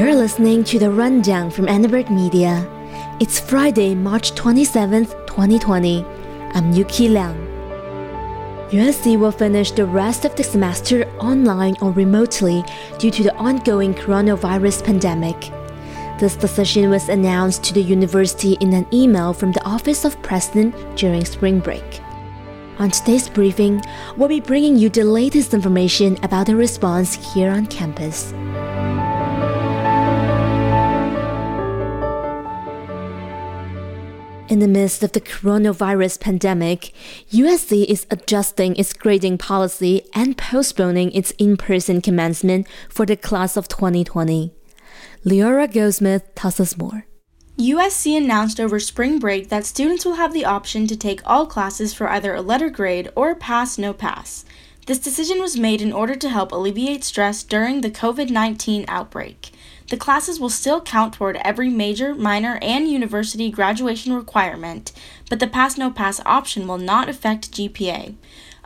You're listening to the rundown from Annenberg Media. It's Friday, March 27th, 2020. I'm Yuki Liang. USC will finish the rest of the semester online or remotely due to the ongoing coronavirus pandemic. This decision was announced to the university in an email from the Office of President during spring break. On today's briefing, we'll be bringing you the latest information about the response here on campus. In the midst of the coronavirus pandemic, USC is adjusting its grading policy and postponing its in person commencement for the class of 2020. Leora Goldsmith tells us more. USC announced over spring break that students will have the option to take all classes for either a letter grade or pass no pass. This decision was made in order to help alleviate stress during the COVID 19 outbreak. The classes will still count toward every major, minor, and university graduation requirement, but the pass no pass option will not affect GPA.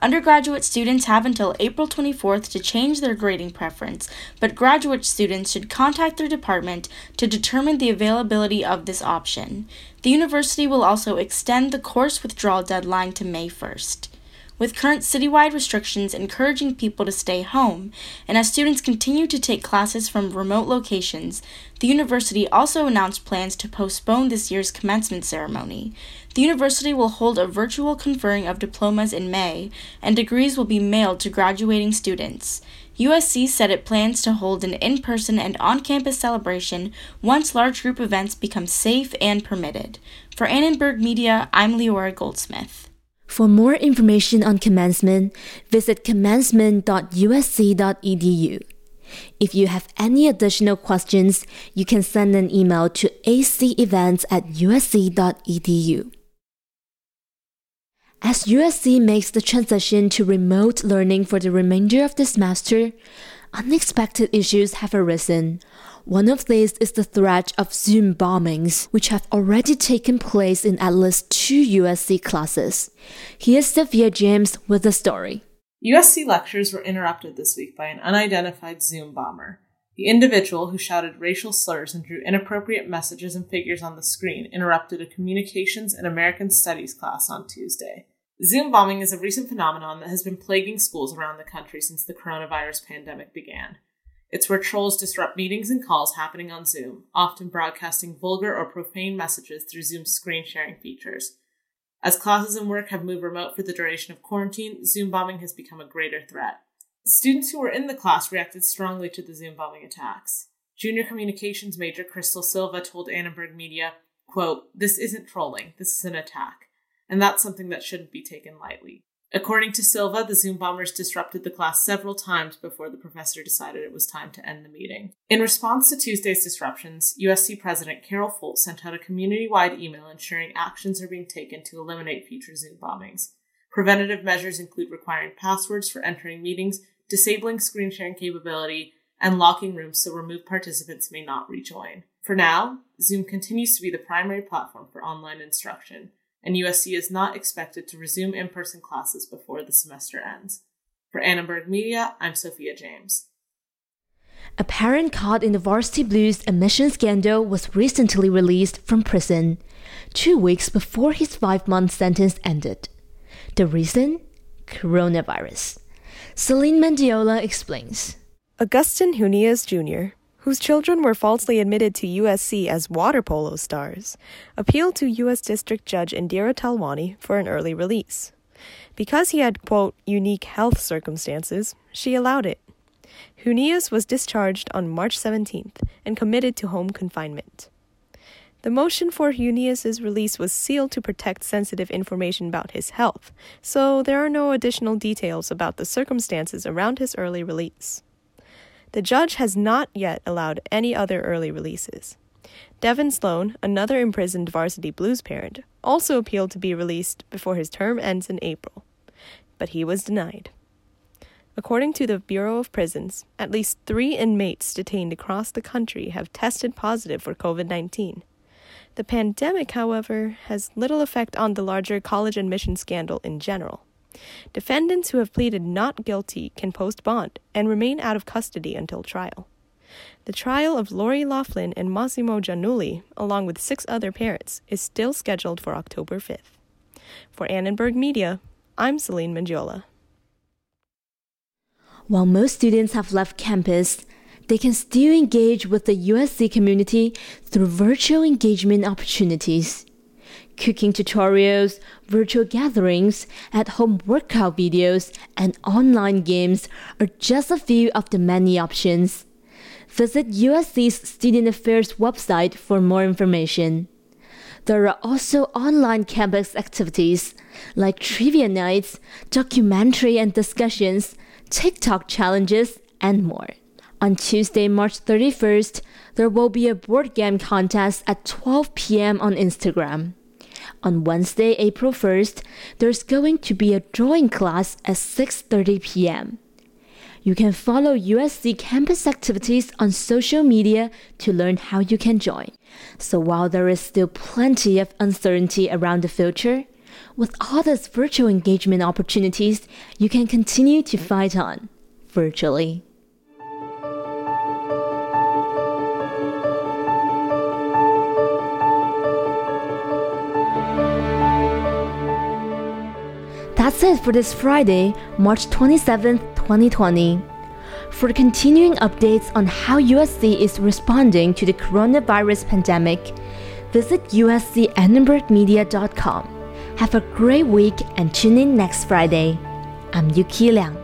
Undergraduate students have until April 24th to change their grading preference, but graduate students should contact their department to determine the availability of this option. The university will also extend the course withdrawal deadline to May 1st with current citywide restrictions encouraging people to stay home, and as students continue to take classes from remote locations, the university also announced plans to postpone this year's commencement ceremony. The university will hold a virtual conferring of diplomas in May, and degrees will be mailed to graduating students. USC said it plans to hold an in person and on campus celebration once large group events become safe and permitted. For Annenberg Media, I'm Leora Goldsmith. For more information on commencement, visit commencement.usc.edu. If you have any additional questions, you can send an email to acevents at usc.edu. As USC makes the transition to remote learning for the remainder of the semester, unexpected issues have arisen. One of these is the threat of Zoom bombings, which have already taken place in at least two USC classes. Here's Sophia James with the story. USC lectures were interrupted this week by an unidentified Zoom bomber. The individual who shouted racial slurs and drew inappropriate messages and figures on the screen interrupted a communications and American studies class on Tuesday. Zoom bombing is a recent phenomenon that has been plaguing schools around the country since the coronavirus pandemic began. It's where trolls disrupt meetings and calls happening on Zoom, often broadcasting vulgar or profane messages through Zoom's screen sharing features. As classes and work have moved remote for the duration of quarantine, Zoom bombing has become a greater threat. Students who were in the class reacted strongly to the Zoom bombing attacks. Junior communications major Crystal Silva told Annenberg Media, quote, This isn't trolling, this is an attack. And that's something that shouldn't be taken lightly. According to Silva, the Zoom bombers disrupted the class several times before the professor decided it was time to end the meeting. In response to Tuesday's disruptions, USC President Carol Folt sent out a community wide email ensuring actions are being taken to eliminate future Zoom bombings. Preventative measures include requiring passwords for entering meetings, disabling screen sharing capability, and locking rooms so removed participants may not rejoin. For now, Zoom continues to be the primary platform for online instruction and USC is not expected to resume in person classes before the semester ends. For Annenberg Media, I'm Sophia James. A parent caught in the Varsity Blues emission scandal was recently released from prison, two weeks before his five month sentence ended. The reason? Coronavirus. Celine Mendiola explains. Agustin Huneeus Jr., whose children were falsely admitted to USC as water polo stars, appealed to U.S. District Judge Indira Talwani for an early release. Because he had, quote, unique health circumstances, she allowed it. Huneeus was discharged on March 17th and committed to home confinement. The motion for Huneeus's release was sealed to protect sensitive information about his health, so there are no additional details about the circumstances around his early release. The judge has not yet allowed any other early releases. Devin Sloane, another imprisoned varsity blues parent, also appealed to be released before his term ends in April, but he was denied. According to the Bureau of Prisons, at least three inmates detained across the country have tested positive for COVID 19. The pandemic, however, has little effect on the larger college admission scandal in general. Defendants who have pleaded not guilty can post bond and remain out of custody until trial. The trial of Lori Loughlin and Mossimo Giannulli, along with six other parents, is still scheduled for October 5th. For Annenberg Media, I'm Celine Mangiola. While most students have left campus, they can still engage with the USC community through virtual engagement opportunities. Cooking tutorials, virtual gatherings, at home workout videos, and online games are just a few of the many options. Visit USC's Student Affairs website for more information. There are also online campus activities like trivia nights, documentary and discussions, TikTok challenges, and more. On Tuesday, March 31st, there will be a board game contest at 12 p.m. on Instagram. On Wednesday, April 1st, there's going to be a drawing class at 6:30 p.m. You can follow USC campus activities on social media to learn how you can join. So while there is still plenty of uncertainty around the future, with all these virtual engagement opportunities, you can continue to fight on virtually. That's it for this Friday, March 27th, 2020. For continuing updates on how USC is responding to the coronavirus pandemic, visit uscannenbergmedia.com. Have a great week and tune in next Friday. I'm Yuki Liang.